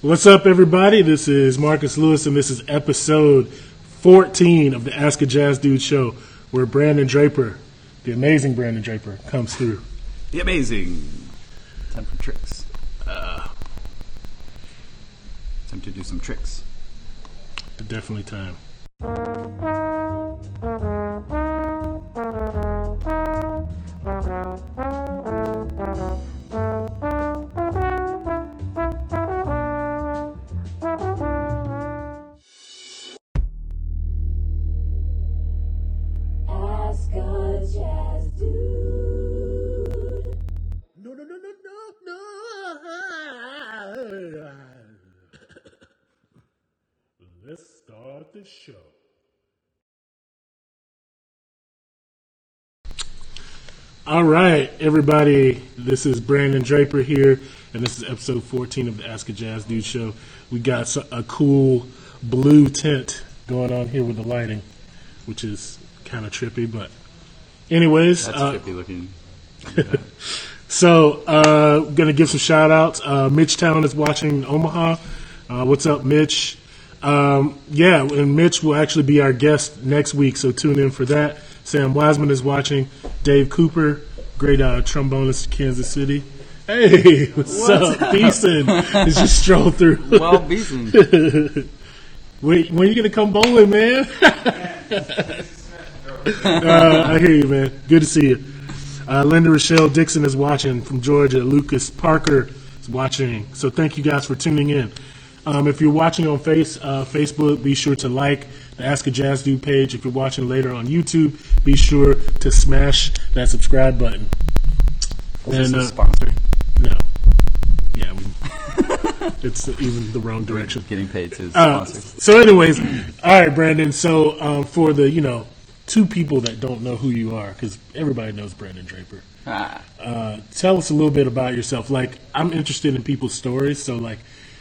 What's up, everybody? This is Marcus Lewis, and this is episode 14 of the Ask a Jazz Dude show, where Brandon Draper, the amazing Brandon Draper, comes through. The amazing. Time for tricks. Uh, time to do some tricks. Definitely time. Start the show. All right, everybody. This is Brandon Draper here, and this is episode 14 of the Ask a Jazz Dude show. We got a cool blue tint going on here with the lighting, which is kind of trippy, but anyways, That's uh, trippy looking. so, uh, gonna give some shout outs. Uh, Mitch Towne is watching Omaha. Uh, what's up, Mitch? Um, yeah, and Mitch will actually be our guest next week, so tune in for that. Sam Wiseman is watching. Dave Cooper, great uh, trombonist, Kansas City. Hey, what's, What's up? Beeson is just strolled through. Well, Beeson. Wait, when you gonna come bowling, man? uh, I hear you, man. Good to see you. Uh, Linda Rochelle Dixon is watching from Georgia. Lucas Parker is watching. So thank you guys for tuning in. Um, if you're watching on face uh, Facebook, be sure to like the Ask a Jazz Dude page. If you're watching later on YouTube, be sure to smash that subscribe button. Is this And, a uh, sponsor? No, yeah, we, it's even the wrong direction. Getting paid to Uh, sponsor. so, anyways, all right, Brandon. So, um, for the you know two people that don't know who you are, because everybody knows Brandon Draper. Ah, Uh, tell us a little bit about yourself. Like, I'm interested in people's stories. So, like,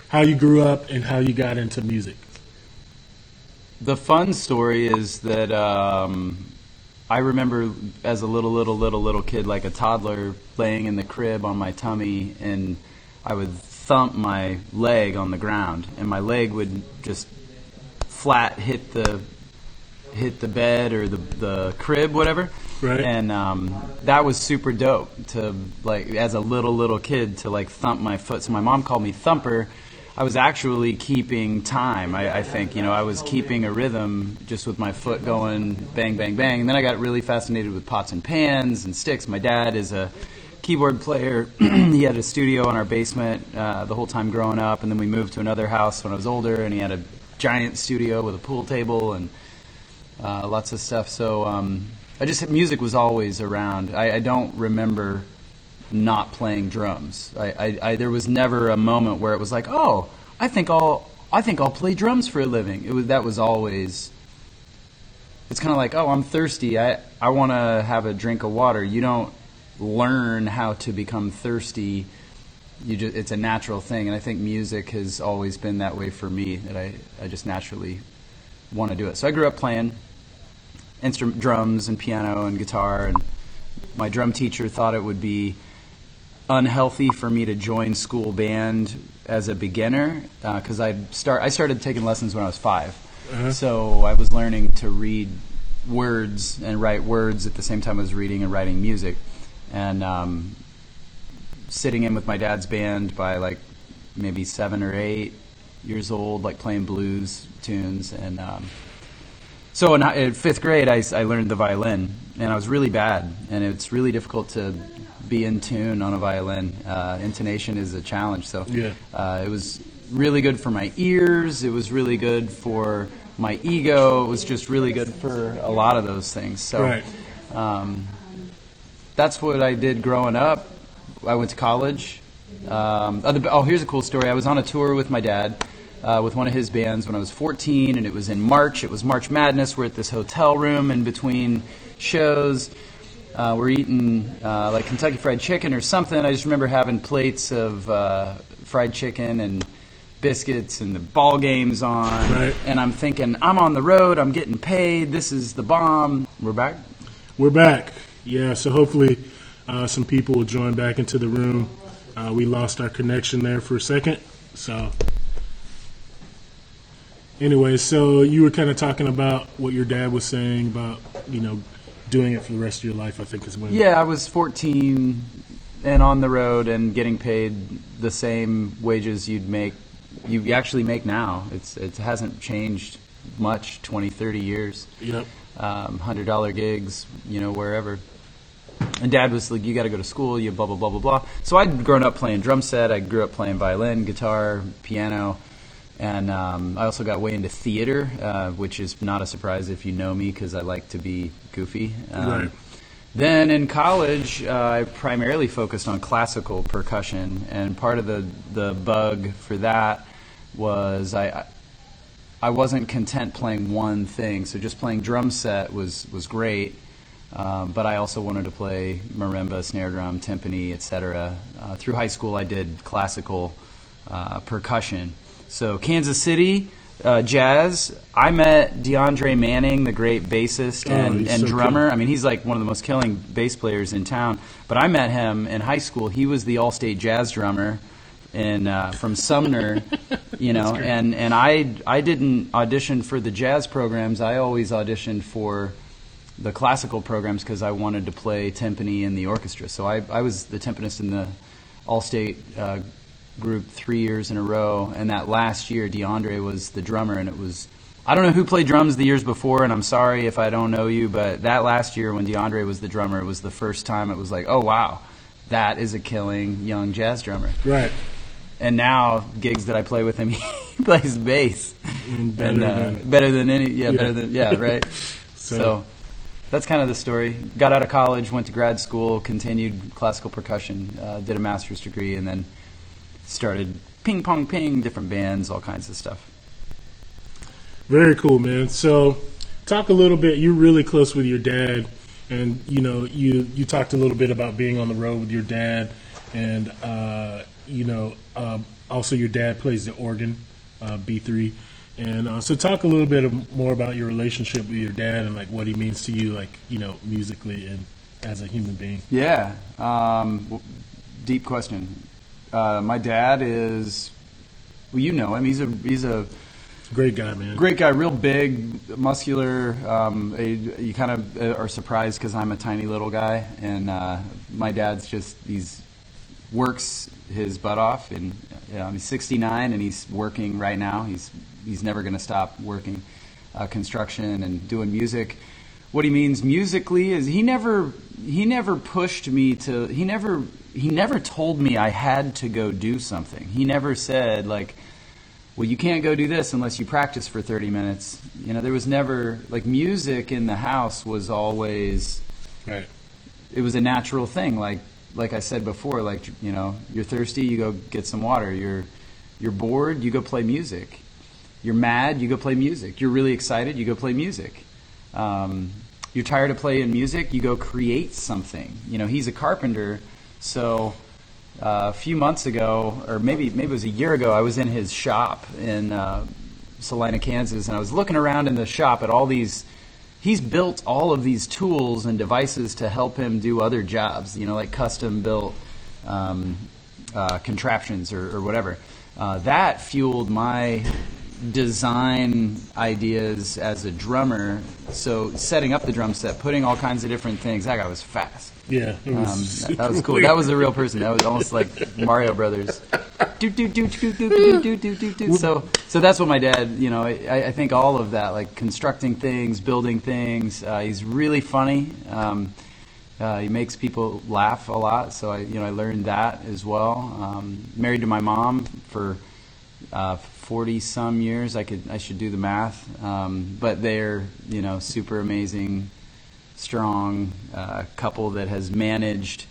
how you grew up and how you got into music. the fun story is that um, I remember as a little, little, little, little kid, like a toddler, laying in the crib on my tummy, and I would thump my leg on the ground, and my leg would just flat hit the hit the bed or the the crib, whatever. Right. And um, that was super dope to like as a little little kid to like thump my foot. So my mom called me Thumper. I was actually keeping time. I, I think you know I was keeping a rhythm just with my foot going bang bang bang. And then I got really fascinated with pots and pans and sticks. My dad is a keyboard player. he had a studio in our basement uh, the whole time growing up, and then we moved to another house when I was older, and he had a giant studio with a pool table and uh, lots of stuff. So um, I just music was always around. I, I don't remember not playing drums. I, I, I there was never a moment where it was like, oh, I think I'll I think I'll play drums for a living. It was that was always. It's kind of like, oh, I'm thirsty. I I want to have a drink of water. You don't learn how to become thirsty. You just it's a natural thing, and I think music has always been that way for me. That I I just naturally want to do it. So I grew up playing instrument drums and piano and guitar and my drum teacher thought it would be unhealthy for me to join school band as a beginner because I start I started taking lessons when I was 5 so I was learning to read words and write words at the same time I was reading and writing music. And um, sitting in with my dad's band by like maybe seven or eight years old like playing blues tunes. And um, so in, in fifth grade, I, I learned the violin, and I was really bad, and it's really difficult to be in tune on a violin. Uh, intonation is a challenge, so Yeah. uh, it was really good for my ears. It was really good for my ego. It was just really good for a lot of those things. So Right. um, that's what I did growing up. I went to college. Um, oh, oh, here's a cool story. I was on a tour with my dad, uh, with one of his bands when I was 14, and it was in March. It was March Madness. We're at this hotel room in between shows. Uh, we're eating uh, like Kentucky Fried Chicken or something. I just remember having plates of uh, fried chicken and biscuits and the ball games on. Right. And I'm thinking, I'm on the road. I'm getting paid. This is the bomb. We're back. We're back. Yeah, so hopefully uh, some people will join back into the room. Uh, we lost our connection there for a second, so Anyway, so you were kind of talking about what your dad was saying about you know doing it for the rest of your life. I think is when Yeah, I was 14 and on the road and getting paid the same wages you'd make you actually make now. It's it hasn't changed much 20, 30 years. Yep. Um, hundred dollar gigs, you know, wherever. And dad was like, "You got to go to school." You blah blah blah blah blah. So I'd grown up playing drum set. I grew up playing violin, guitar, piano, and um, I also got way into theater, uh, which is not a surprise if you know me because I like to be goofy. Um, Right. Then in college, uh, I primarily focused on classical percussion, and part of the the bug for that was I. I I wasn't content playing one thing, so just playing drum set was was great. Um, but I also wanted to play marimba, snare drum, timpani, etc. Uh, through high school, I did classical uh, percussion. So Kansas City uh, jazz. I met DeAndre Manning, the great bassist Oh, and, he's and so drummer. cool. I mean, he's like one of the most killing bass players in town. But I met him in high school. He was the all-state jazz drummer in uh, from Sumner, you know. And and I I didn't audition for the jazz programs. I always auditioned for the classical programs because I wanted to play timpani in the orchestra. So I, I was the timpanist in the all-state uh, group three years in a row, and that last year DeAndre was the drummer, and it was I don't know who played drums the years before, and I'm sorry if I don't know you, but that last year when DeAndre was the drummer, it was the first time it was like, oh wow, that is a killing young jazz drummer. Right. And now gigs that I play with him, he plays bass, And better and uh, than- better than any, yeah, Yeah. better than yeah, right. So- so that's kind of the story. Got out of college, went to grad school, continued classical percussion, uh, did a master's degree, and then started ping pong ping, different bands, all kinds of stuff. Very cool, man. So, talk a little bit. You're really close with your dad, and you know, you you talked a little bit about being on the road with your dad, and uh, you know, um, also your dad plays the organ, uh, B three, and uh, so talk a little bit of, more about your relationship with your dad and like what he means to you, like you know, musically and as a human being. Yeah, um, deep question. Uh, my dad is, well, you know him. He's a he's a Great guy, man. Great guy, real big, muscular. Um, a, you kind of uh, are surprised because I'm a tiny little guy, and uh, my dad's just he's works his butt off, and you know, he's 69 and he's working right now. He's he's never going to stop working uh, construction and doing music. What he means musically is he never he never pushed me to he never he never told me I had to go do something. He never said like well, you can't go do this unless you practice for 30 minutes. You know, there was never, like, music in the house was always, Right. it was a natural thing. Like, like I said before, like, you know, you're thirsty, you go get some water. You're, you're bored, you go play music. You're mad, you go play music. You're really excited, you go play music. Um, you're tired of playing music, you go create something. You know, he's a carpenter, so uh, a few months ago, or maybe maybe it was a year ago, I was in his shop in uh, Salina, Kansas, and I was looking around in the shop at all these. He's built all of these tools and devices to help him do other jobs, you know, like custom built um, uh, contraptions or, or whatever. Uh, that fueled my design ideas as a drummer. So setting up the drum set, putting all kinds of different things. That guy was fast. Yeah. It Um, that, that was cool. That was a real person. That was almost like Mario Brothers. Do, do, do, do, do, do, do, do, do, do. So, so that's what my dad. You know, I, I think all of that, like constructing things, building things. Uh, he's really funny. Um, uh, he makes people laugh a lot. So I, you know, I learned that as well. Um, married to my mom for forty some years. I could, I should do the math. Um, but they're, you know, super amazing strong uh, couple that has managed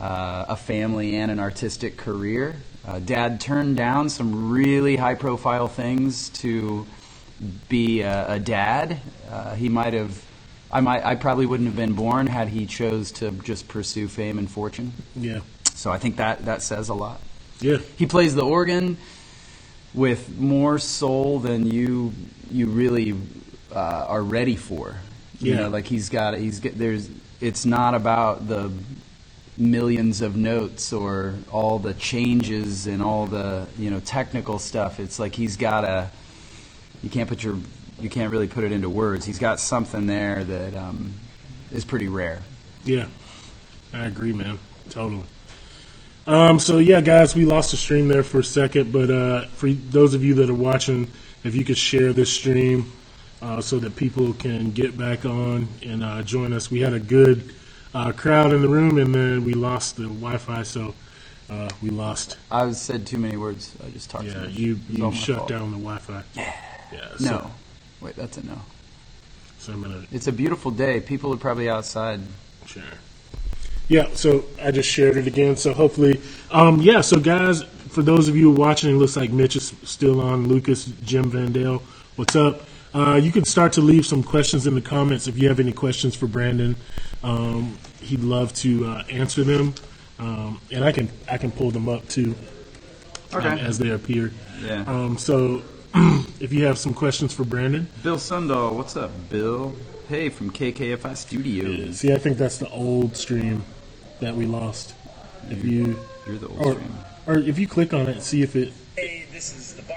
uh, a family and an artistic career. Uh, Dad turned down some really high profile things to be a, a dad. Uh, he might have. I might. I probably wouldn't have been born had he chose to just pursue fame and fortune. Yeah. So I think that that says a lot. Yeah. He plays the organ with more soul than you you really uh, are ready for. You Yeah. know, like he's got he's there's it's not about the millions of notes or all the changes and all the you know technical stuff. It's like he's got a you can't put your you can't really put it into words. He's got something there that um, is pretty rare. Yeah, I agree, man. Totally. Um, so yeah, guys, we lost the stream there for a second, but uh, for those of you that are watching, if you could share this stream uh, so that people can get back on and uh, join us. We had a good uh, crowd in the room, and then we lost the Wi-Fi, so uh, we lost. I said too many words. I just talked. too Yeah, much. you you shut fault. down the Wi-Fi. Yeah. Yeah. So, No, wait, that's a no. So I'm gonna It's a beautiful day. People are probably outside. Sure. Yeah, so I just shared it again. So hopefully, um, yeah. So guys, for those of you watching, it looks like Mitch is still on. Lucas, Jim Vandale, what's up? Uh, you can start to leave some questions in the comments if you have any questions for Brandon. Um, he'd love to uh, answer them, um, and I can I can pull them up too um, Okay. as they appear. Yeah. Um, so if you have some questions for Brandon, Bill Sundahl, what's up, Bill? Hey, from KKFI Studios. see, I think that's the old stream that we lost. If you You're the old or, stream. or if you click on it, see if it. Hey, this is the bomb.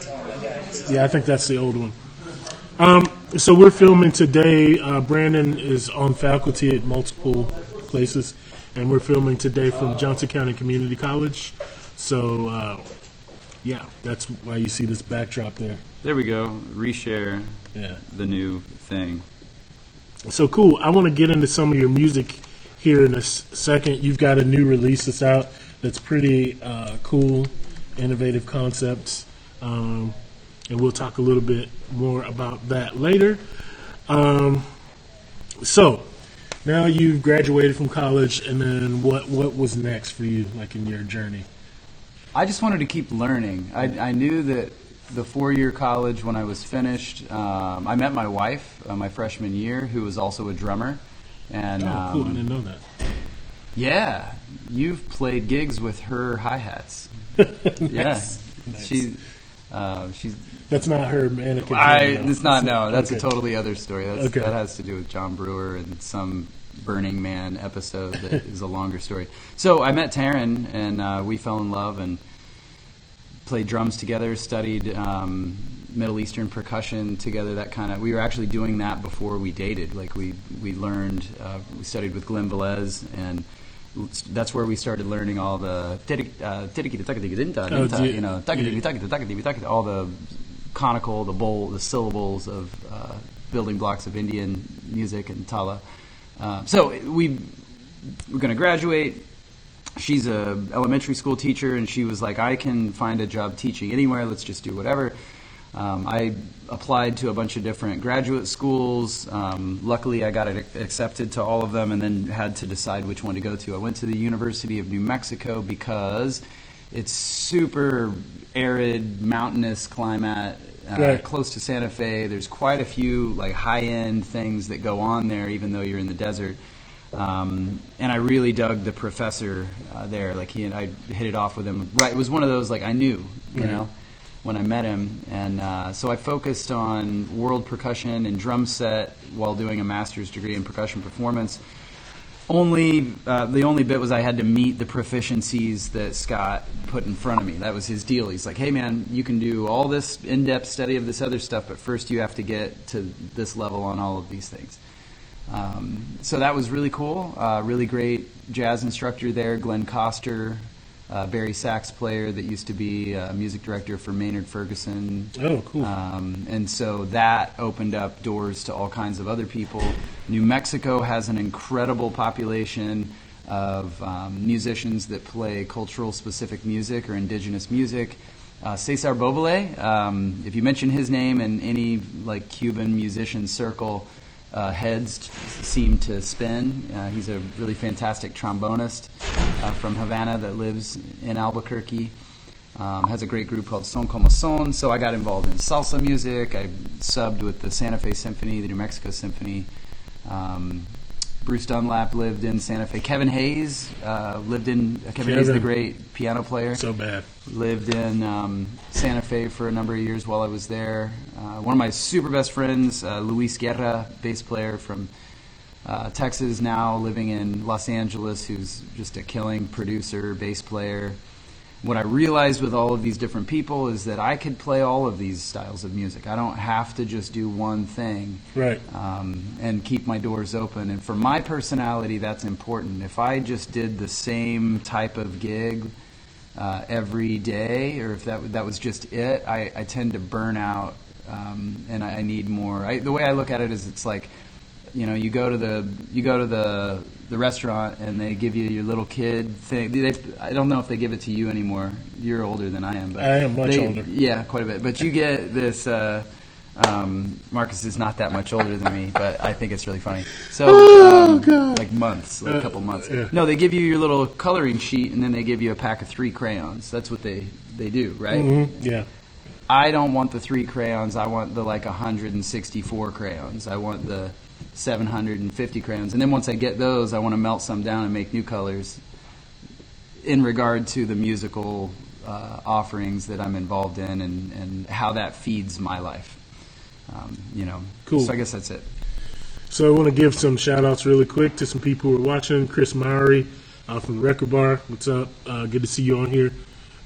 Tell my guy, this is Yeah, I think that's the old one. Um, so we're filming today. Uh, Brandon is on faculty at multiple places, and we're filming today from Johnson County Community College. So, uh, yeah, that's why you see this backdrop there. There we go. Reshare Yeah. the new thing. So cool. I want to get into some of your music here in a s- second. You've got a new release that's out that's pretty uh, cool, innovative concepts, um, and we'll talk a little bit more about that later. Um, so now you've graduated from college, and then what? What was next for you, like in your journey? I just wanted to keep learning. I, I knew that the four-year college, when I was finished, um, I met my wife uh, my freshman year, who was also a drummer. And Oh, cool! I um, didn't know that. yeah, you've played gigs with her hi hats. Yeah, she, uh, she's. That's not her mannequin. I. It's not. No, that's Okay. a totally other story. That's, Okay. That has to do with John Brewer and some Burning Man episode that is a longer story. So I met Taryn and uh, we fell in love and played drums together. Studied um, Middle Eastern percussion together. That kind of. We were actually doing that before we dated. Like we we learned. Uh, we studied with Glen Velez and. That's where we started learning all the uh, Oh, you know all the konnakol, the bowl, the syllables of uh, building blocks of Indian music and tala. Uh, so we we're going to graduate. She's a elementary school teacher, and she was like, "I can find a job teaching anywhere. Let's just do whatever." Um, I applied to a bunch of different graduate schools. Um, luckily, I got it accepted to all of them, and then had to decide which one to go to. I went to the University of New Mexico because it's super arid, mountainous climate, uh, Right. close to Santa Fe. There's quite a few like high-end things that go on there, even though you're in the desert. Um, and I really dug the professor uh, there. Like he and I hit it off with him. Right, it was one of those like I knew, you Right. know, when I met him, and uh, so I focused on world percussion and drum set while doing a master's degree in percussion performance. Only uh, the only bit was I had to meet the proficiencies that Scott put in front of me. That was his deal. He's like, "Hey, man, you can do all this in-depth study of this other stuff, but first you have to get to this level on all of these things." Um, so that was really cool. Uh, really great jazz instructor there, Glenn Kostur, uh, bari sax player that used to be a music director for Maynard Ferguson. Oh, cool. Um, and so that opened up doors to all kinds of other people. New Mexico has an incredible population of um, musicians that play cultural specific music or indigenous music. Uh, Cesar Bobele, um, if you mention his name in any like Cuban musician circle, uh, heads seem to spin. Uh, he's a really fantastic trombonist uh, from Havana that lives in Albuquerque. Um, has a great group called Son Como Son. So I got involved in salsa music. I subbed with the Santa Fe Symphony, the New Mexico Symphony. Um, Bruce Dunlap lived in Santa Fe. Kevin Hays uh, lived in. Uh, Kevin Hays, the Kevin. great piano player so bad. lived in um, Santa Fe for a number of years while I was there. Uh, one of my super best friends, uh, Luis Guerra, bass player from uh, Texas, now living in Los Angeles, who's just a killing producer, bass player. What I realized with all of these different people is that I could play all of these styles of music. I don't have to just do one thing Right. um, and keep my doors open. And for my personality, that's important. If I just did the same type of gig uh, every day, or if that that was just it, I, I tend to burn out, um, and I, I need more. I, the way I look at it is, it's like, you know, you go to the you go to the the restaurant and they give you your little kid thing. They, I don't know if they give it to you anymore. You're older than I am, but I am much they- older. Yeah, quite a bit. But you get this. Uh, um, Marcus is not that much older than me, but I think it's really funny. So, um, like months, like a couple months. yeah. No, they give you your little coloring sheet, and then they give you a pack of three crayons. That's what they they do, right? Mhm, Yeah. I don't want the three crayons. I want the like 164 crayons. I want the 750 crayons. And then once I get those, I want to melt some down and make new colors in regard to the musical uh, offerings that I'm involved in and, and how that feeds my life. Um, you know, Cool. So I guess that's it. So I want to give some shout outs really quick to some people who are watching. Chris Mowry uh, from Record Bar. What's up? Uh, good to see you on here.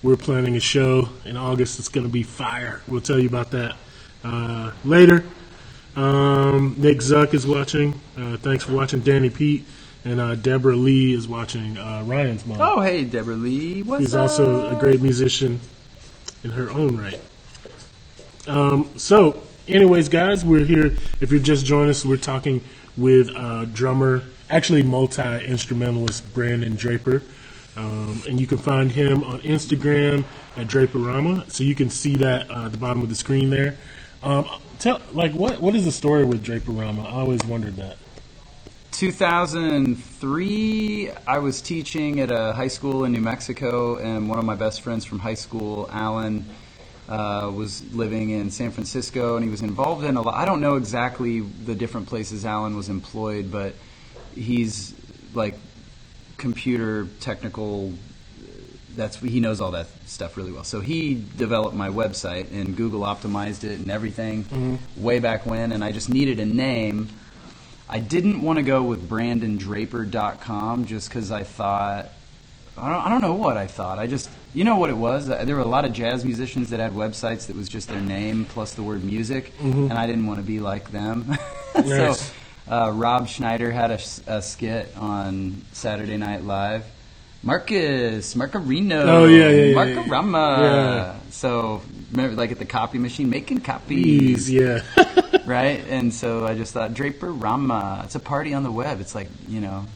We're planning a show in August. It's going to be fire. We'll tell you about that uh, later. Um, Nick Zuck is watching. Uh, thanks for watching. Danny Pete. And uh, Deborah Lee is watching uh, Ryan's mom. Oh, hey, Deborah Lee. What's She's also a great musician in her own right. Um, so, anyways, guys, we're here. If you're just joining us, we're talking with uh, drummer, actually multi instrumentalist Brandon Draper. Um, and you can find him on Instagram at Draperama. So you can see that uh, at the bottom of the screen there. Um, tell, like, what what is the story with Draperama? I always wondered that. 2003, I was teaching at a high school in New Mexico, and one of my best friends from high school, Alan, uh, was living in San Francisco, and he was involved in a lot. I don't know exactly the different places Alan was employed, but he's like computer technical. That's he knows all that stuff really well. So he developed my website, and Google optimized it and everything way back when, and I just needed a name. I didn't want to go with BrandonDraper.com just because I thought I don't, I don't know what I thought. I just you know what it was. Uh, There were a lot of jazz musicians that had websites that was just their name plus the word music, and I didn't want to be like them. Nice. so uh, Rob Schneider had a skit on Saturday Night Live. Marcus Marcarino. Oh, yeah, yeah, yeah, Marcarama. yeah. So remember, like at the copy machine, making copies yeah. right? And so I just thought Draper Rama. It's a party on the web. It's like you know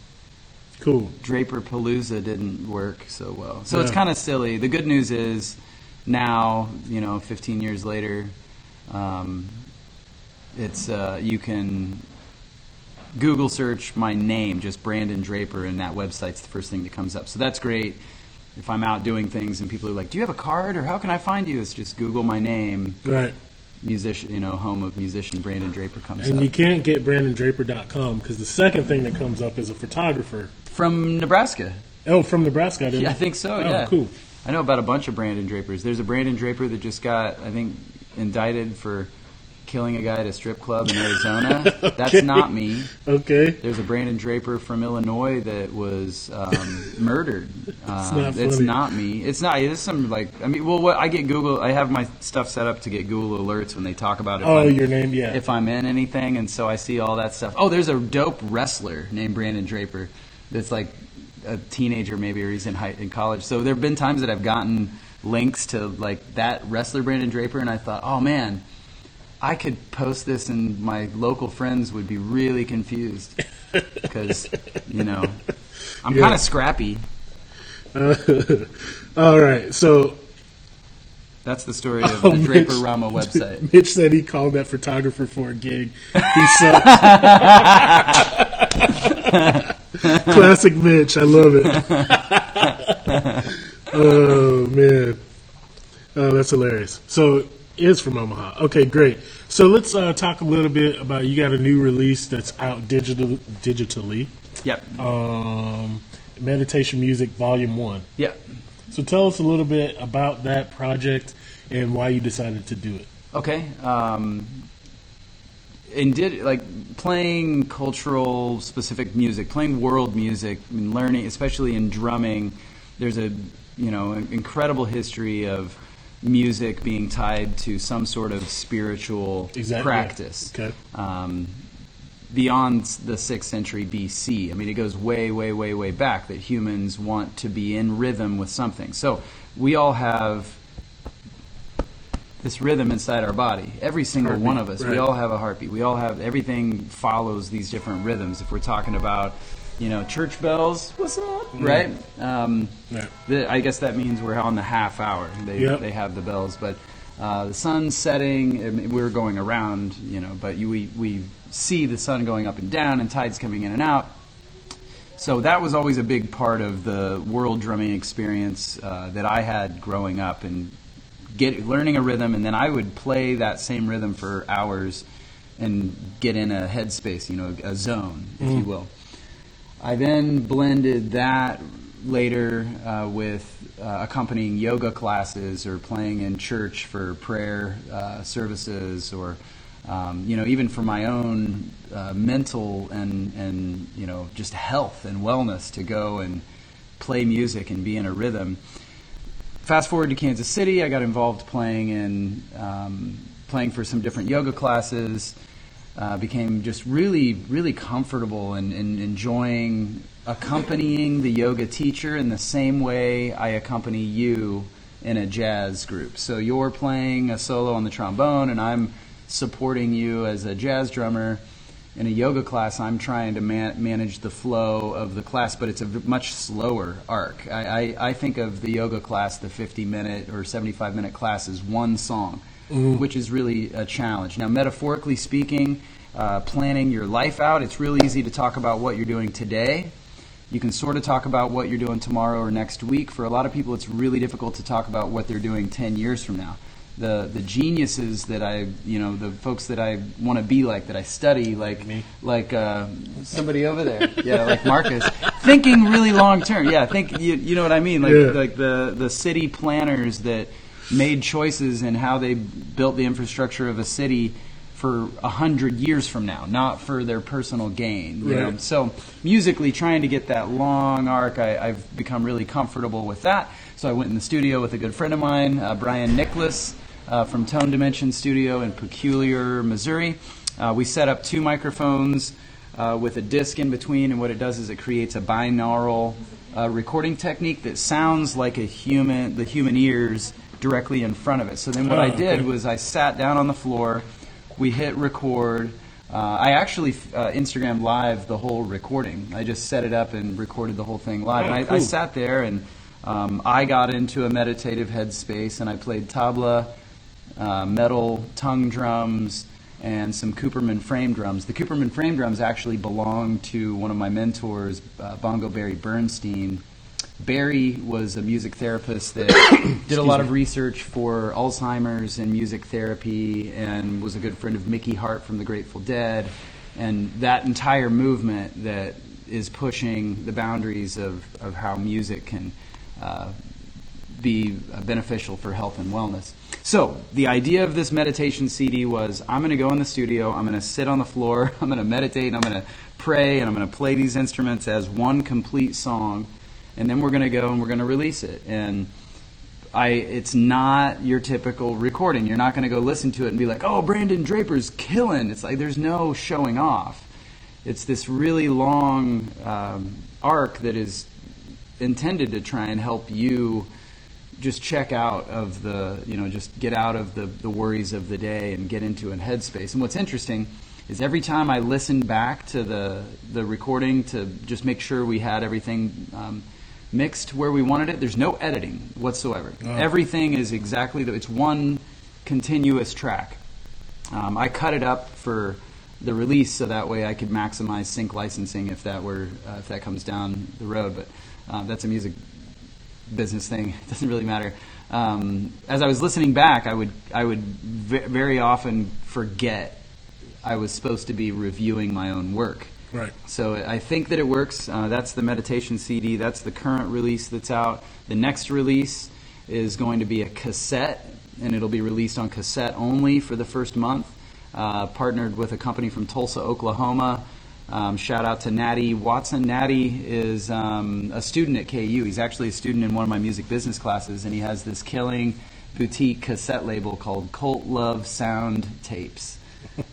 cool. Draper Palooza didn't work so well. So it's kind of silly. The good news is now you know 15 years later, um, it's uh, you can Google search my name, just Brandon Draper, and that website's the first thing that comes up. So that's great. If I'm out doing things and people are like, "Do you have a card?" or "How can I find you?" It's just Google my name, Right. musician, you know, home of musician Brandon Draper comes up. And up. you can't get BrandonDraper.com because the second thing that comes up is a photographer. From Nebraska. Oh, from Nebraska, I didn't Yeah, I think so. Oh, yeah, cool. I know about a bunch of Brandon Drapers. There's a Brandon Draper that just got, I think, indicted for killing a guy at a strip club in Arizona. That's not me. Okay. There's a Brandon Draper from Illinois that was um, murdered. Um, not it's not me. It's not. It's some like. I mean, well, what I get Google. I have my stuff set up to get Google alerts when they talk about it. Oh, your name, yeah. if I'm in anything, and so I see all that stuff. Oh, there's a dope wrestler named Brandon Draper that's like a teenager maybe, or he's in high, in college. So there have been times that I've gotten links to like that wrestler Brandon Draper, and I thought, oh man, I could post this, and my local friends would be really confused because you know I'm Yeah. kind of scrappy. All right. So That's the story of Oh, the Mitch. Draper Rama website. Mitch said he called that photographer for a gig. He sucks. Classic Mitch. I love it. oh man. Oh, that's hilarious. So is from Omaha. Okay, great. So let's uh, talk a little bit about you got a new release that's out digital digitally. Yep. Um, Meditation Music Volume One. Yep. So tell us a little bit about that project and why you decided to do it. Okay. Um, and did like playing cultural specific music, playing world music, and learning, especially in drumming. There's a you know an incredible history of music being tied to some sort of spiritual Exactly. practice Okay. um, beyond the sixth century BC. I mean, it goes way, way, way, way back that humans want to be in rhythm with something. So we all have this rhythm inside our body. Every single Heartbeat, one of us. We all have a heartbeat. We all have everything follows these different rhythms. If we're talking about, you know, church bells, what's up, right? Um, Yeah. the, I guess that means we're on the half hour. They Yep. they have the bells, but uh, the sun's setting. I mean, we're going around, you know, but you, we we see the sun going up and down and tides coming in and out. So that was always a big part of the world drumming experience uh, that I had growing up and get learning a rhythm, and then I would play that same rhythm for hours and get in a headspace, you know, a zone, if you will. I then blended that later uh, with uh, accompanying yoga classes or playing in church for prayer uh, services or um, you know even for my own uh, mental and and you know just health and wellness to go and play music and be in a rhythm fast forward to Kansas City, I got involved playing in um, playing for some different yoga classes. Uh, became just really, really comfortable and, enjoying accompanying the yoga teacher in the same way I accompany you in a jazz group. So you're playing a solo on the trombone, and I'm supporting you as a jazz drummer. In a yoga class, I'm trying to man- manage the flow of the class, but it's a v- much slower arc. I, I, I think of the yoga class, the 50 minute or 75 minute class, as one song, which is really a challenge. Now, metaphorically speaking, uh, planning your life out, it's real easy to talk about what you're doing today. You can sort of talk about what you're doing tomorrow or next week. For a lot of people, it's really difficult to talk about what they're doing 10 years from now. The, the geniuses that I, you know, the folks that I want to be like, that I study, like, Me. like uh, somebody over there, yeah, like Marcus, thinking really long term. Yeah, think you, you know what I mean, like, Yeah. like the the city planners that made choices in how they built the infrastructure of a city for a hundred years from now, not for their personal gain. You know? So musically, trying to get that long arc, I, I've become really comfortable with that. So I went in the studio with a good friend of mine, uh, Brian Nicholas, uh, from Tone Dimension Studio in Peculiar, Missouri. Uh, we set up two microphones uh, with a disc in between, and what it does is it creates a binaural uh, recording technique that sounds like a human, the human ears directly in front of it. So then what Oh, I did okay. was I sat down on the floor, we hit record. Uh, I actually uh, Instagram live the whole recording. I just set it up and recorded the whole thing live. Oh, and I, I sat there and um, I got into a meditative headspace and I played tabla, uh, metal tongue drums, and some Cooperman frame drums. The Cooperman frame drums actually belong to one of my mentors, uh, Bongo Barry Bernstein. Barry was a music therapist that did a lot of research for Alzheimer's and music therapy and was a good friend of Mickey Hart from the Grateful Dead. And that entire movement that is pushing the boundaries of, of how music can uh, be beneficial for health and wellness. So, the idea of this meditation CD was I'm going to go in the studio, I'm going to sit on the floor, I'm going to meditate, and I'm going to pray, and I'm going to play these instruments as one complete song, and then we're going to go and we're going to release it. And I, it's not your typical recording. You're not going to go listen to it and be like, "Oh, Brandon Draper's killing." It's like there's no showing off. It's this really long um, arc that is intended to try and help you just check out of the, you know, just get out of the, the worries of the day and get into a headspace. And what's interesting is every time I listen back to the the recording to just make sure we had everything um, mixed where we wanted it, there's no editing whatsoever. Everything is exactly the, it's one continuous track. Um, I cut it up for the release so that way I could maximize sync licensing if that were uh, if that comes down the road. But uh, that's a music business thing. It doesn't really matter. Um, as I was listening back, I would I would ve- very often forget I was supposed to be reviewing my own work. Right. So I think that it works. Uh, that's the meditation CD. That's the current release that's out. The next release is going to be a cassette, and it'll be released on cassette only for the first month. Uh, partnered with a company from Tulsa, Oklahoma, Um, shout out to Natty Watson. Natty is um, a student at KU. He's actually a student in one of my music business classes, and he has this killing boutique cassette label called Cult Love Sound Tapes,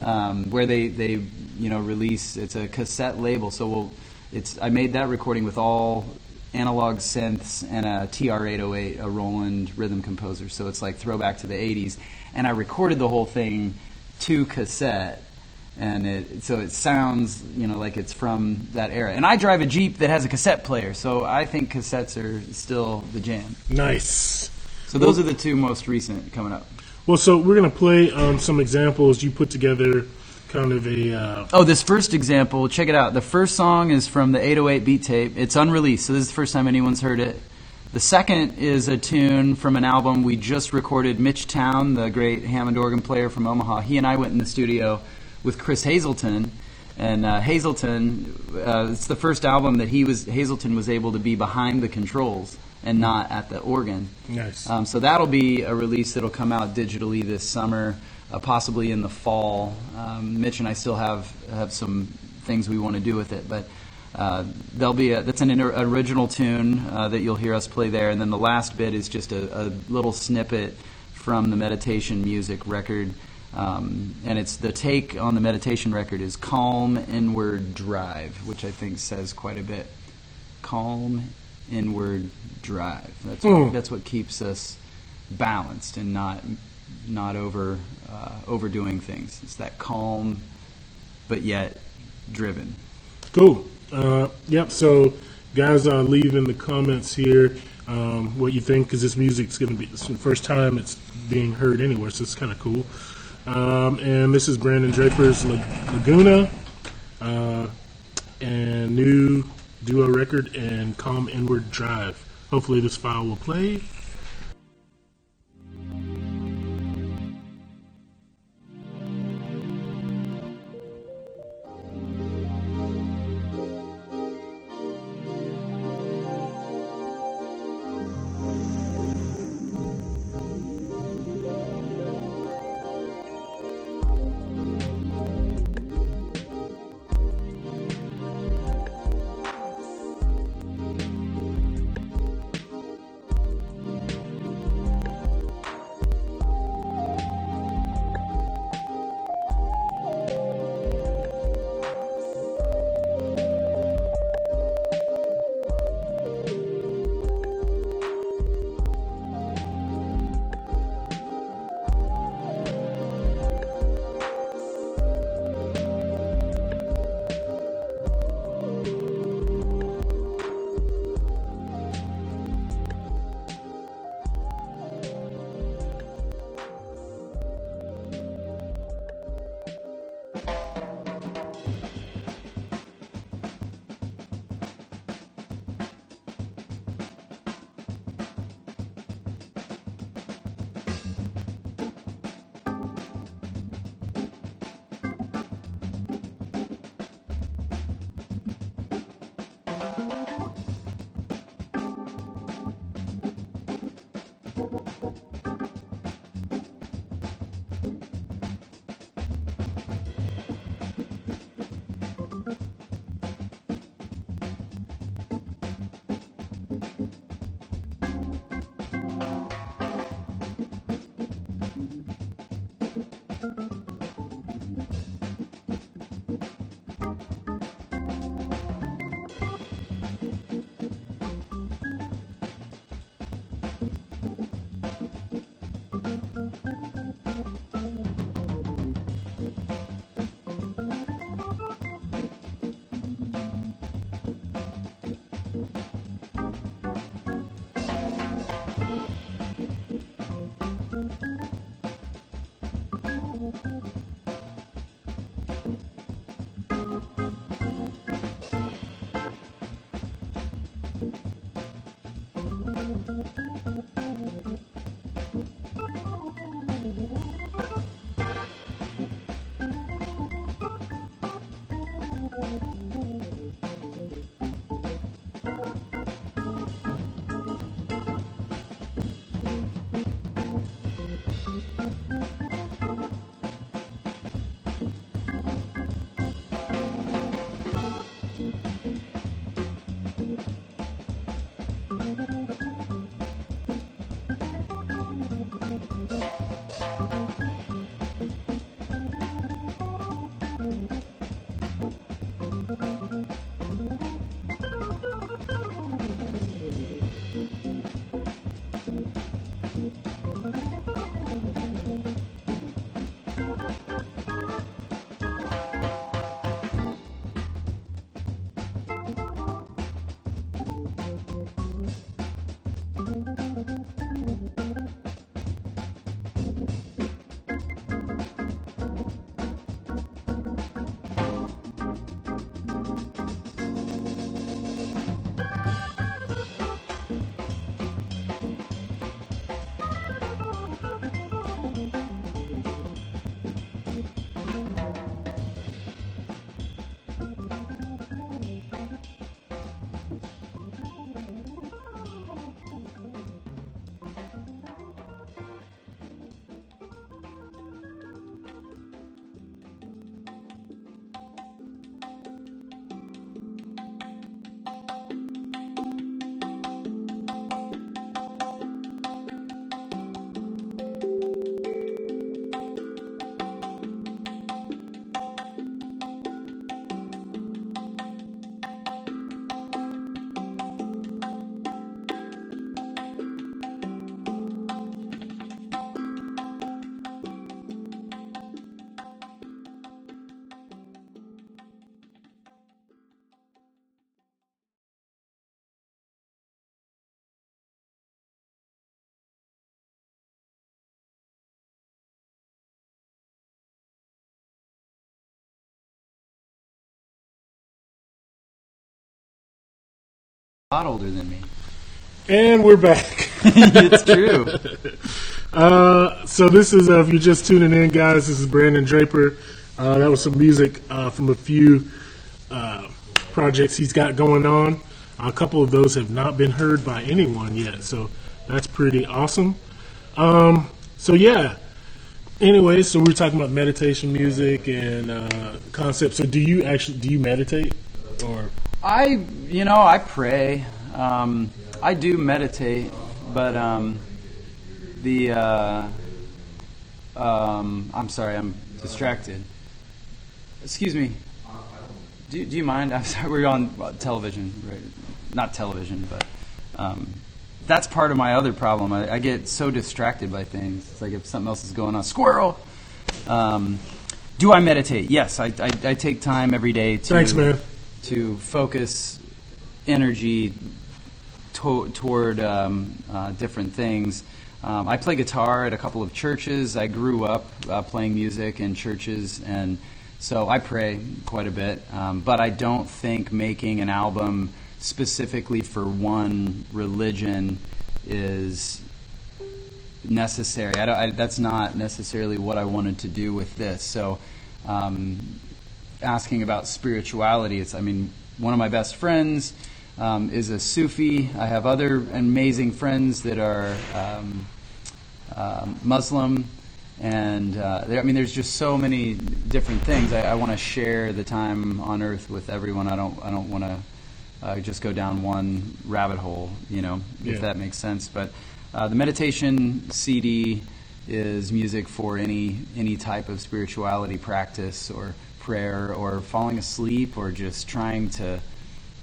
um, where they, they you know release. It's a cassette label, so we'll, it's I made that recording with all analog synths and a TR-808, a Roland rhythm composer. So it's like throwback to the 80s, and I recorded the whole thing to cassette and it so it sounds you know like it's from that era. And I drive a Jeep that has a cassette player, so I think cassettes are still the jam. Nice. So those are the two most recent coming up. Well, so we're gonna play um, some examples you put together, kind of a. Uh, Oh, this first example, check it out. The first song is from the 808 beat tape. It's unreleased, so this is the first time anyone's heard it. The second is a tune from an album we just recorded. Mitch Towne, the great Hammond organ player from Omaha, he and I went in the studio with Chris Hazelton. And uh, Hazelton, uh, it's the first album that he was Hazelton was able to be behind the controls and not at the organ. nice. Um, so that'll be a release that'll come out digitally this summer, uh, possibly in the fall. Um, Mitch and I still have have some things we want to do with it, but uh, there'll be a, that's an inter- original tune uh, that you'll hear us play there, and then the last bit is just a, a little snippet from the meditation music record. Um, and it's the take on the meditation record is calm inward drive, which I think says quite a bit. Calm inward drive. That's Hmm. what, that's what keeps us balanced and not not over uh, overdoing things. It's that calm, but yet driven. Cool. Uh, yep. So, guys, uh, leave in the comments here um, what you think because this music's going to be the first time it's being heard anywhere, so it's kind of cool. Um, and this is Brandon Draper's La- Laguna uh, and new duo record and Calm Inward Drive. Hopefully, this file will play. Lot older than me. And we're back. it's true. Uh, so this is, uh, if you're just tuning in, guys, this is Brandon Draper. Uh, that was some music uh, from a few uh, projects he's got going on. A couple of those have not been heard by anyone yet, so that's pretty awesome. Um, so yeah. Anyway, so we're talking about meditation music and uh, concepts. So do you actually do you meditate or? I, you know, I pray. Um, I do meditate, but um, the uh, um, I'm sorry, I'm distracted. Excuse me. Do, do you mind? I'm sorry, we're on television, right? Not television, but um, that's part of my other problem. I, I get so distracted by things. It's like if something else is going on, squirrel. Um, do I meditate? Yes, I, I, I take time every day to Thanks, man. To focus energy to, toward um, uh, different things. Um, I play guitar at a couple of churches. I grew up uh, playing music in churches, and so I pray quite a bit. Um, but I don't think making an album specifically for one religion is necessary. I I, that's not necessarily what I wanted to do with this. So, um, asking about spirituality, it's, I mean, one of my best friends um, is a Sufi. I have other amazing friends that are um, um Muslim. And uh, there, I mean, there's just so many different things. I, I want to share the time on earth with everyone. I don't. I don't want to uh, just go down one rabbit hole, you know, Yeah. if that makes sense. But uh, the meditation CD is music for any any type of spirituality practice or prayer or falling asleep or just trying to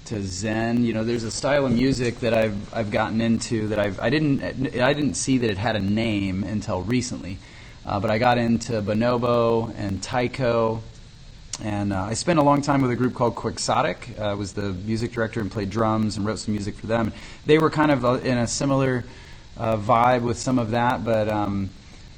to zen. You know, there's a style of music that I've I've gotten into that I've I didn't I didn't see that it had a name until recently, uh, but I got into bonobo and Tycho. And uh, I spent a long time with a group called Quixotic. Uh, I was the music director and played drums and wrote some music for them. They were kind of uh, in a similar uh, vibe with some of that, but um,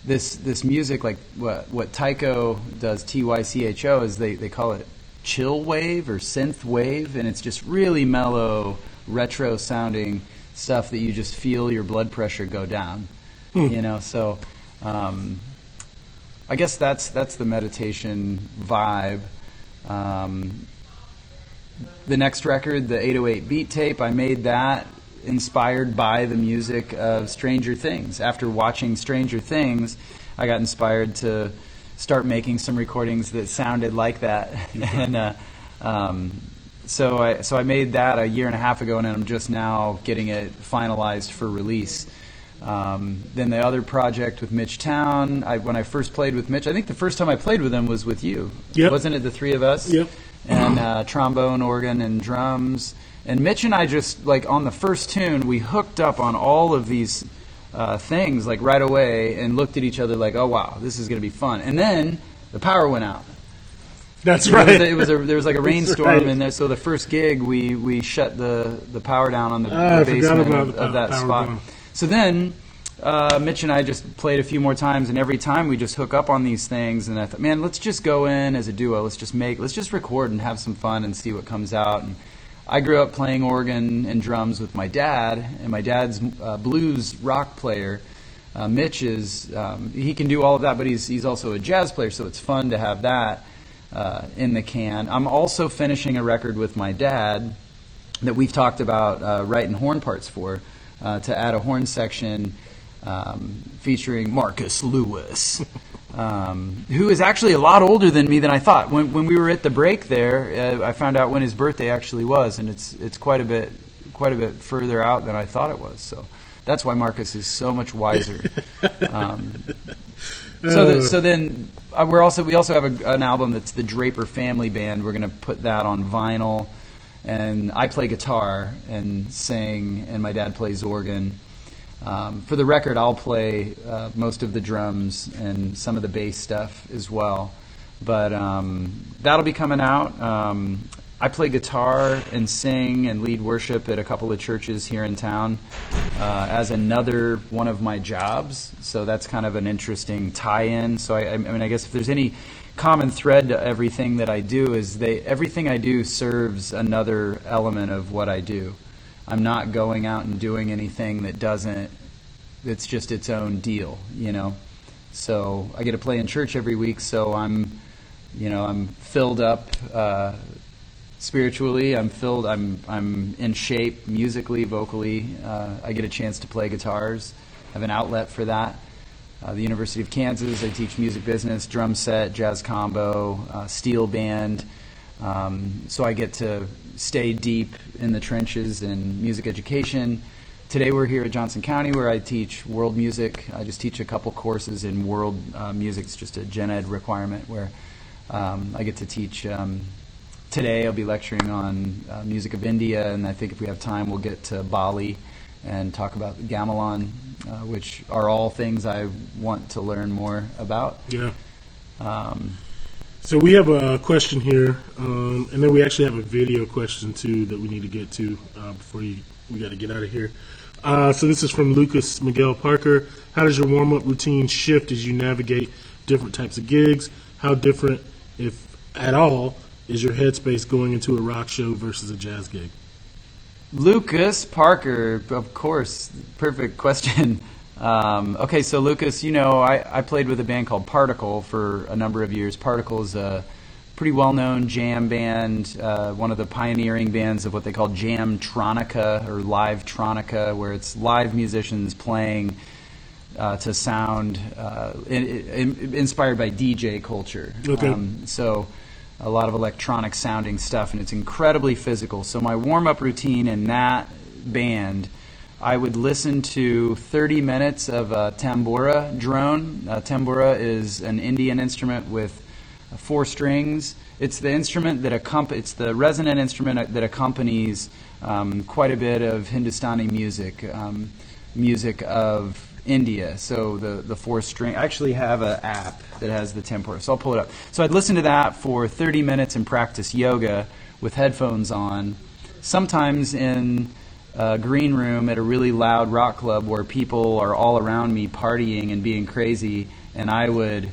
this this music, like what what Tycho does, T Y C H O, is they, they call it chill wave or synth wave, and it's just really mellow, retro sounding stuff that you just feel your blood pressure go down. You know, so. Um, I guess that's that's the meditation vibe. Um, the next record, the 808 beat tape, I made that inspired by the music of Stranger Things. After watching Stranger Things, I got inspired to start making some recordings that sounded like that, and uh, um, so I so I made that a year and a half ago, and I'm just now getting it finalized for release. Um, then the other project with Mitch Towne. I, when I first played with Mitch, I think the first time I played with him was with you. Yep. Wasn't it the three of us? Yep. And uh, trombone, organ, and drums. And Mitch and I just like on the first tune, we hooked up on all of these uh, things like right away and looked at each other like, oh wow, this is going to be fun. And then the power went out. That's was right. a- It was a, there was like a rainstorm, right. and there, so the first gig we we shut the the power down on the, I the basement of, of that spot. going. So then. Uh, Mitch and I just played a few more times, and every time we just hook up on these things. And I thought, man, let's just go in as a duo. Let's just make, let's just record and have some fun and see what comes out. And I grew up playing organ and drums with my dad, and my dad's uh, blues rock player. Uh, Mitch is um, he can do all of that, but he's he's also a jazz player, so it's fun to have that uh, in the can. I'm also finishing a record with my dad that we've talked about uh, writing horn parts for uh, to add a horn section um, featuring Marcus Lewis. Um, who is actually a lot older than me than I thought. When, when we were at the break there, uh, I found out when his birthday actually was, and it's it's quite a bit quite a bit further out than I thought it was. So that's why Marcus is so much wiser. Um, so, th- so then uh, we're also we also have a, an album that's the Draper Family Band. We're going to put that on vinyl, and I play guitar and sing, and my dad plays organ. Um, for the record, I'll play uh, most of the drums and some of the bass stuff as well. But um, that'll be coming out. Um, I play guitar and sing and lead worship at a couple of churches here in town uh, as another one of my jobs. So that's kind of an interesting tie-in. So I, I mean, I guess if there's any common thread to everything that I do is they everything I do serves another element of what I do. I'm not going out and doing anything that doesn't. It's just its own deal, you know. So I get to play in church every week, so I'm, you know, I'm filled up uh, spiritually. I'm filled. I'm I'm in shape musically, vocally. Uh, I get a chance to play guitars. I have an outlet for that. Uh, the University of Kansas, I teach music business, drum set, jazz combo, uh, steel band. Um, so I get to stay deep in the trenches in music education. Today we're here at Johnson County where I teach world music. I just teach a couple courses in world uh, music. It's just a gen ed requirement where um, I get to teach. Um, today I'll be lecturing on uh, music of India, and I think if we have time, we'll get to Bali and talk about gamelan, uh, which are all things I want to learn more about. Yeah. Um, So we have a question here, um, and then we actually have a video question too that we need to get to uh, before you, we got to get out of here. Uh, so this is from Lucas Miguel Parker. How does your warm up routine shift as you navigate different types of gigs? How different, if at all, is your headspace going into a rock show versus a jazz gig? Lucas Parker, of course, perfect question. Um, okay, so Lucas, you know, I, I played with a band called Particle for a number of years. Particle is a pretty well known jam band, uh, one of the pioneering bands of what they call jam tronica or live tronica, where it's live musicians playing uh, to sound uh, in, in, inspired by DJ culture. Okay. Um, so a lot of electronic sounding stuff, and it's incredibly physical. So my warm up routine in that band, I would listen to 30 minutes of a tambura drone. Uh, tambura is an Indian instrument with four strings. It's the instrument that accomp- It's the resonant instrument that accompanies um, quite a bit of Hindustani music, um, music of India. So the the four string. I actually have an app that has the tambura, so I'll pull it up. So I'd listen to that for 30 minutes and practice yoga with headphones on. Sometimes in a green room at a really loud rock club where people are all around me partying and being crazy, and I would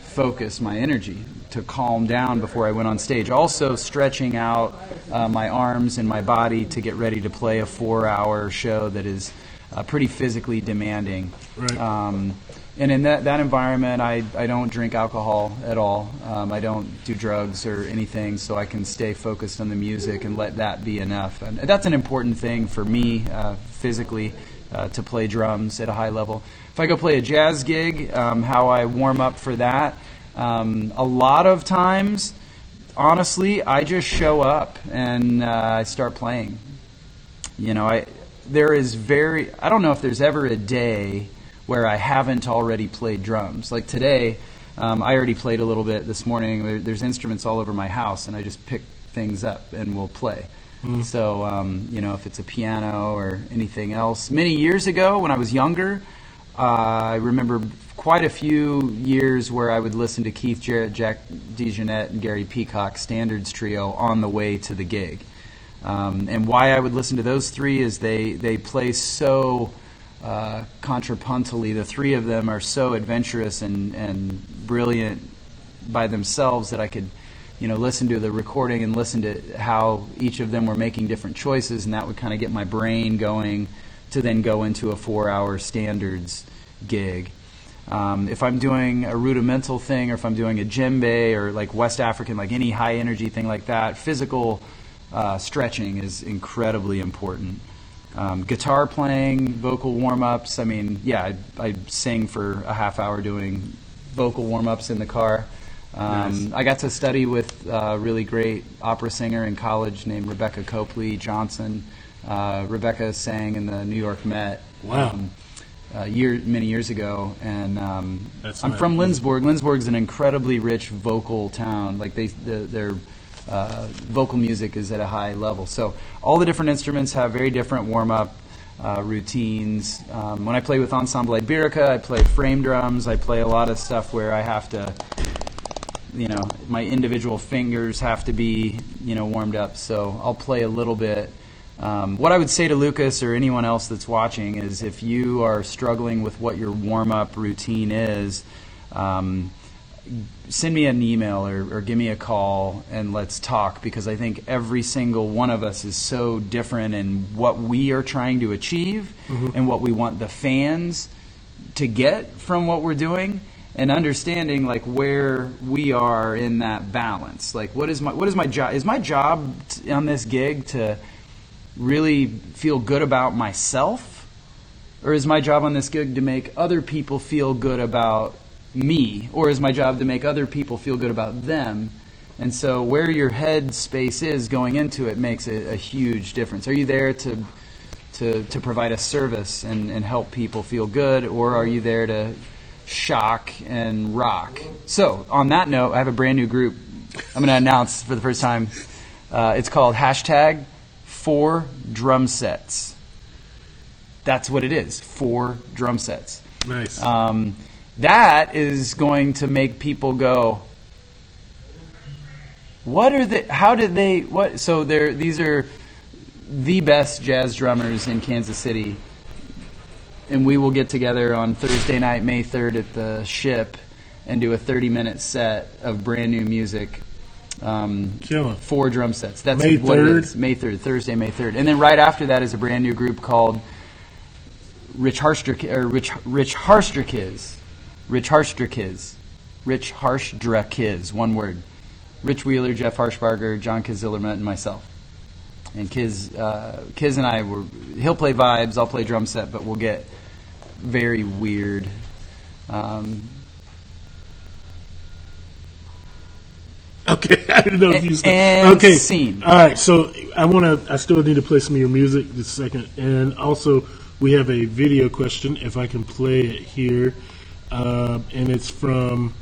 focus my energy to calm down before I went on stage. Also, stretching out uh, my arms and my body to get ready to play a four hour show that is uh, pretty physically demanding. Right. Um, and in that, that environment, I, I don't drink alcohol at all. Um, I don't do drugs or anything, so I can stay focused on the music and let that be enough. And that's an important thing for me uh, physically uh, to play drums at a high level. If I go play a jazz gig, um, how I warm up for that, um, a lot of times, honestly, I just show up and uh, I start playing. You know, I there is very I don't know if there's ever a day where I haven't already played drums. Like today, um, I already played a little bit this morning. There, there's instruments all over my house, and I just pick things up and we'll play. So, um, you know, if it's a piano or anything else. Many years ago, when I was younger, uh, I remember quite a few years where I would listen to Keith Jarrett, Jack DeJohnette, and Gary Peacock Standards Trio on the way to the gig. Um, and why I would listen to those three is they, they play so uh, contrapuntally. The three of them are so adventurous and, and brilliant by themselves that I could, you know, listen to the recording and listen to how each of them were making different choices, and that would kind of get my brain going to then go into a four-hour standards gig. Um, if I'm doing a rudimental thing, or if I'm doing a djembe, or like West African, like any high energy thing like that, physical uh, stretching is incredibly important. Um, guitar playing, vocal warm ups. I mean, yeah, I, I sing for a half hour doing vocal warm ups in the car. Um, Nice. I got to study with a really great opera singer in college named Rebecca Copley Johnson. Uh, Rebecca sang in the New York Met. Wow. Um, uh, year, many years ago, and um, I'm nice. from Lindsborg. Lindsborg's an incredibly rich vocal town. Like they, the, their uh, vocal music is at a high level. So all the different instruments have very different warm up uh, routines. Um, when I play with Ensemble Iberica, I play frame drums. I play a lot of stuff where I have to, you know, my individual fingers have to be, you know, warmed up. So I'll play a little bit. Um, what I would say to Lucas or anyone else that's watching is if you are struggling with what your warm up routine is, um, send me an email or, or give me a call and let's talk because I think every single one of us is so different in what we are trying to achieve mm-hmm. and what we want the fans to get from what we're doing and understanding like where we are in that balance. Like what is my what is my job is my job t- on this gig to really feel good about myself? Or is my job on this gig to make other people feel good about me or is my job to make other people feel good about them and so where your head space is going into it makes a, a huge difference are you there to to, to provide a service and, and help people feel good, or are you there to shock and rock? So, on that note, I have a brand new group I'm going to announce for the first time. Uh, it's called hashtag four drum sets. That's what it is four drum sets. Nice. Um, that is going to make people go, what are the, how did they, what, so they're, these are the best jazz drummers in Kansas City. And we will get together on Thursday night, May 3rd at the ship and do a 30 minute set of brand new music. Um, four drum sets. That's May what it 3rd? is. May 3rd, Thursday, May 3rd. And then right after that is a brand new group called Rich Harstrick, or Rich Rich Harster Kids. Rich Harster Kids. Rich Harshdra Kids, one word. Rich Wheeler, Jeff Harshbarger, John Kizilarmut, and myself. And Kiz, uh, Kiz and I were. He'll play vibes, I'll play drum set, but we'll get very weird. Um, Okay, I didn't know if you. And okay, scene. All right, so I want to. I still need to play some of your music just a second, and also we have a video question. If I can play it here, um, and it's from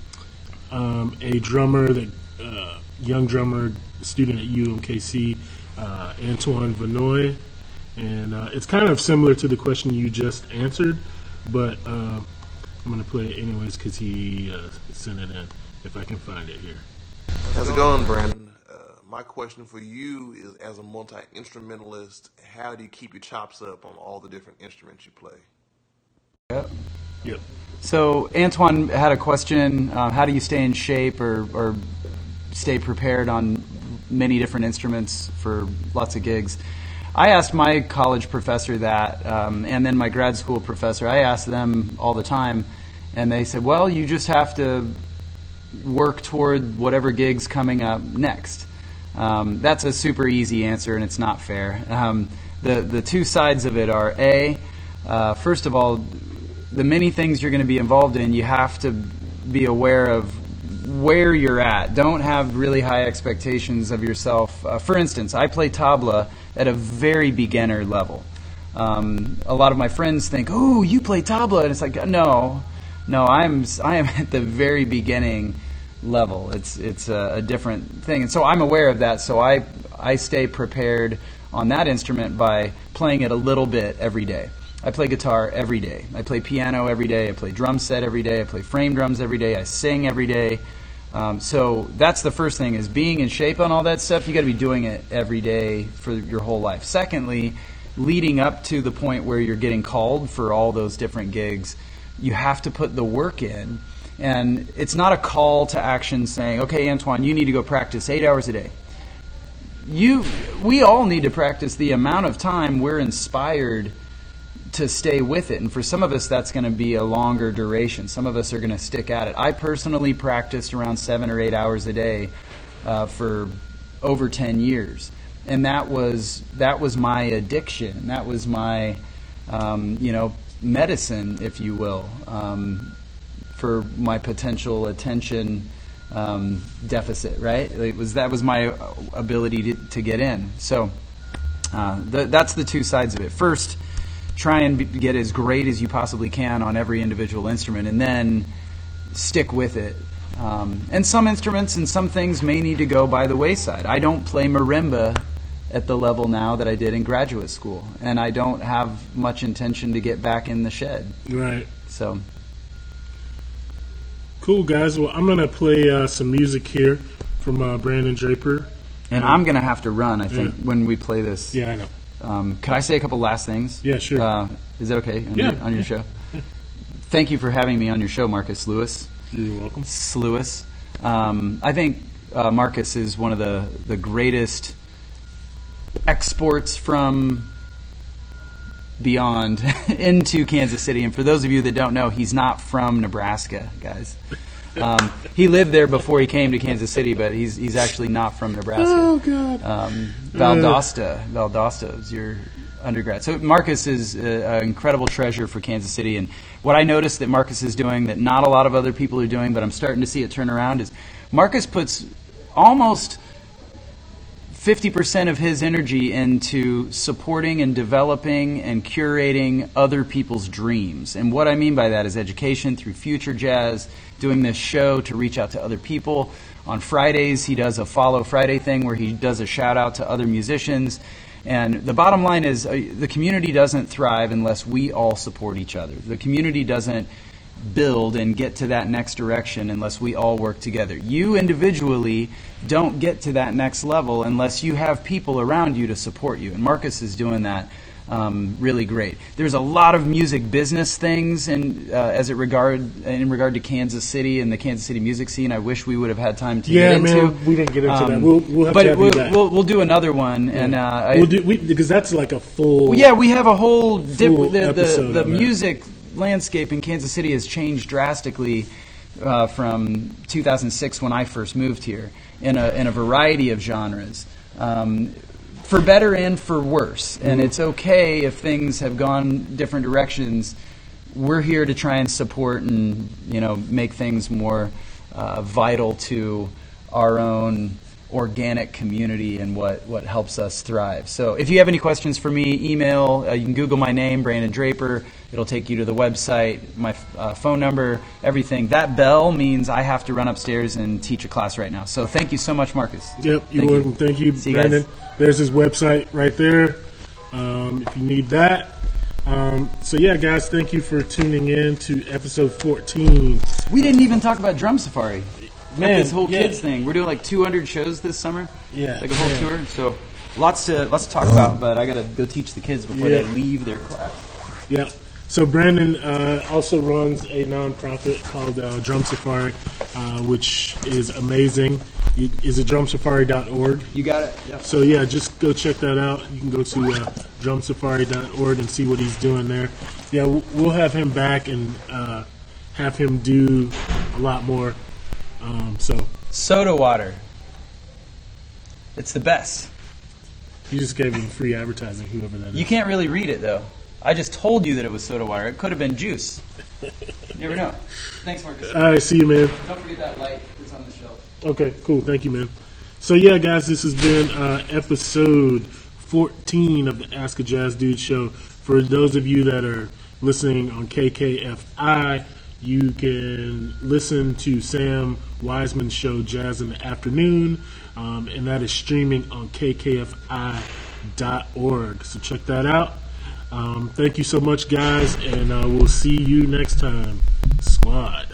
um, a drummer that uh, young drummer student at UMKC, uh, Antoine Vanoy, and uh, it's kind of similar to the question you just answered, but uh, I'm to play it anyways because he uh, sent it in. If I can find it here. How's it going, Brandon? Uh, my question for you is as a multi instrumentalist, how do you keep your chops up on all the different instruments you play? Yep. Yep. So Antoine had a question: uh, How do you stay in shape or, or stay prepared on many different instruments for lots of gigs? I asked my college professor that, um, and then my grad school professor. I asked them all the time, and they said, "Well, you just have to work toward whatever gig's coming up next." Um, that's a super easy answer, and it's not fair. Um, the the two sides of it are a uh, first of all, the many things you're going to be involved in, you have to be aware of where you're at. Don't have really high expectations of yourself. Uh, for instance, I play tabla at a very beginner level. Um, a lot of my friends think, "Oh, you play tabla," and it's like, no, no, I'm I am at the very beginning level. It's it's a, a different thing, and so I'm aware of that. So I I stay prepared on that instrument by playing it a little bit every day. I play guitar every day. I play piano every day. I play drum set every day. I play frame drums every day. I sing every day. Um, so that's the first thing is being in shape on all that stuff. You got to be doing it every day for your whole life. Secondly, leading up to the point where you're getting called for all those different gigs, you have to put the work in. And it's not a call to action saying, "Okay, Antoine, you need to go practice eight hours a day." You, we all need to practice the amount of time we're inspired to stay with it. And for some of us, that's going to be a longer duration. Some of us are going to stick at it. I personally practiced around seven or eight hours a day uh, for over 10 years. And that was, that was my addiction. That was my, um, you know, medicine, if you will, um, for my potential attention um, deficit, right? It was, that was my ability to, to get in. So uh, th- that's the two sides of it. First, try and be, get as great as you possibly can on every individual instrument, and then stick with it. Um, and some instruments and some things may need to go by the wayside. I don't play marimba at the level now that I did in graduate school, and I don't have much intention to get back in the shed. Right. So, Cool, guys. Well, I'm going to play uh, some music here from uh, Brandon Draper. and I'm gonna have to run. I think Yeah. when we play this. Yeah, I know. Um, can I say a couple last things? Yeah, sure. Uh, is that okay on, Yeah. your, on your show? Thank you for having me on your show, Marcus Lewis. You're welcome. Slewis. Um, I think uh, Marcus is one of the, the greatest exports from beyond into Kansas City. And for those of you that don't know, he's not from Nebraska, guys. Um, he lived there before he came to Kansas City, but he's he's actually not from Nebraska. Oh God. Um, Valdosta, Valdosta is your undergrad. So Marcus is an incredible treasure for Kansas City. And what I noticed that Marcus is doing that not a lot of other people are doing, but I'm starting to see it turn around, is Marcus puts almost 50% of his energy into supporting and developing and curating other people's dreams. And what I mean by that is education through Future Jazz, doing this show to reach out to other people. On Fridays, he does a Follow Friday thing where he does a shout out to other musicians. And the bottom line is uh, the community doesn't thrive unless we all support each other. The community doesn't build and get to that next direction unless we all work together. You individually don't get to that next level unless you have people around you to support you. And Marcus is doing that um, really great. There's a lot of music business things in, uh, as it regard in regard to Kansas City and the Kansas City music scene. I wish we would have had time to Yeah, get into. man, we didn't get into Um, that. We'll, we'll have but to have we'll, you back. we'll, we'll do another one, and uh, I- We'll do we, because that's like a full. well, yeah, we have a whole dip, the, the, the music landscape in Kansas City has changed drastically uh, from 2006 when I first moved here in a in a variety of genres. Um, for better and for worse, and it's okay if things have gone different directions. We're here to try and support and you know make things more uh, vital to our own organic community and what, what helps us thrive. So if you have any questions for me, email. Uh, you can Google my name, Brandon Draper. It'll take you to the website, my uh, phone number, everything. That bell means I have to run upstairs and teach a class right now. So thank you so much, Marcus. Yep, you're Thank you. welcome. Thank you, See you. Brandon. There's his website right there. Um, if you need that. Um, so yeah, guys, thank you for tuning in to episode 14. We didn't even talk about Drum Safari. Man, this whole yeah. kids thing. We're doing like 200 shows this summer. Yeah, like a whole yeah. tour. So lots to lots to talk about. But I gotta go teach the kids before Yeah. they leave their class. Yeah. So Brandon uh, also runs a nonprofit called uh, Drum Safari, uh, which is amazing. Is it drumsafari.org. You got it. Yeah. So yeah, just go check that out. You can go to uh, drumsafari.org and see what he's doing there. Yeah, we'll- we'll have him back and uh, have him do a lot more. Um, so Soda water. It's the best. you just gave him free advertising, whoever that is. You can't really read it though. I just told you that it was soda water. It could have been juice. You never know. Thanks, Marcus. All right, see you, man. Don't forget that light that's on the shelf. Okay, cool. Thank you, man. So yeah, guys, this has been uh, episode 14 of the Ask a Jazz Dude show. For those of you that are listening on KKFI, you can listen to Sam Wiseman's show Jazz in the Afternoon, um, and that is streaming on kkfi.org. So check that out. Um, thank you so much, guys, and uh, we'll see you next time. Squad.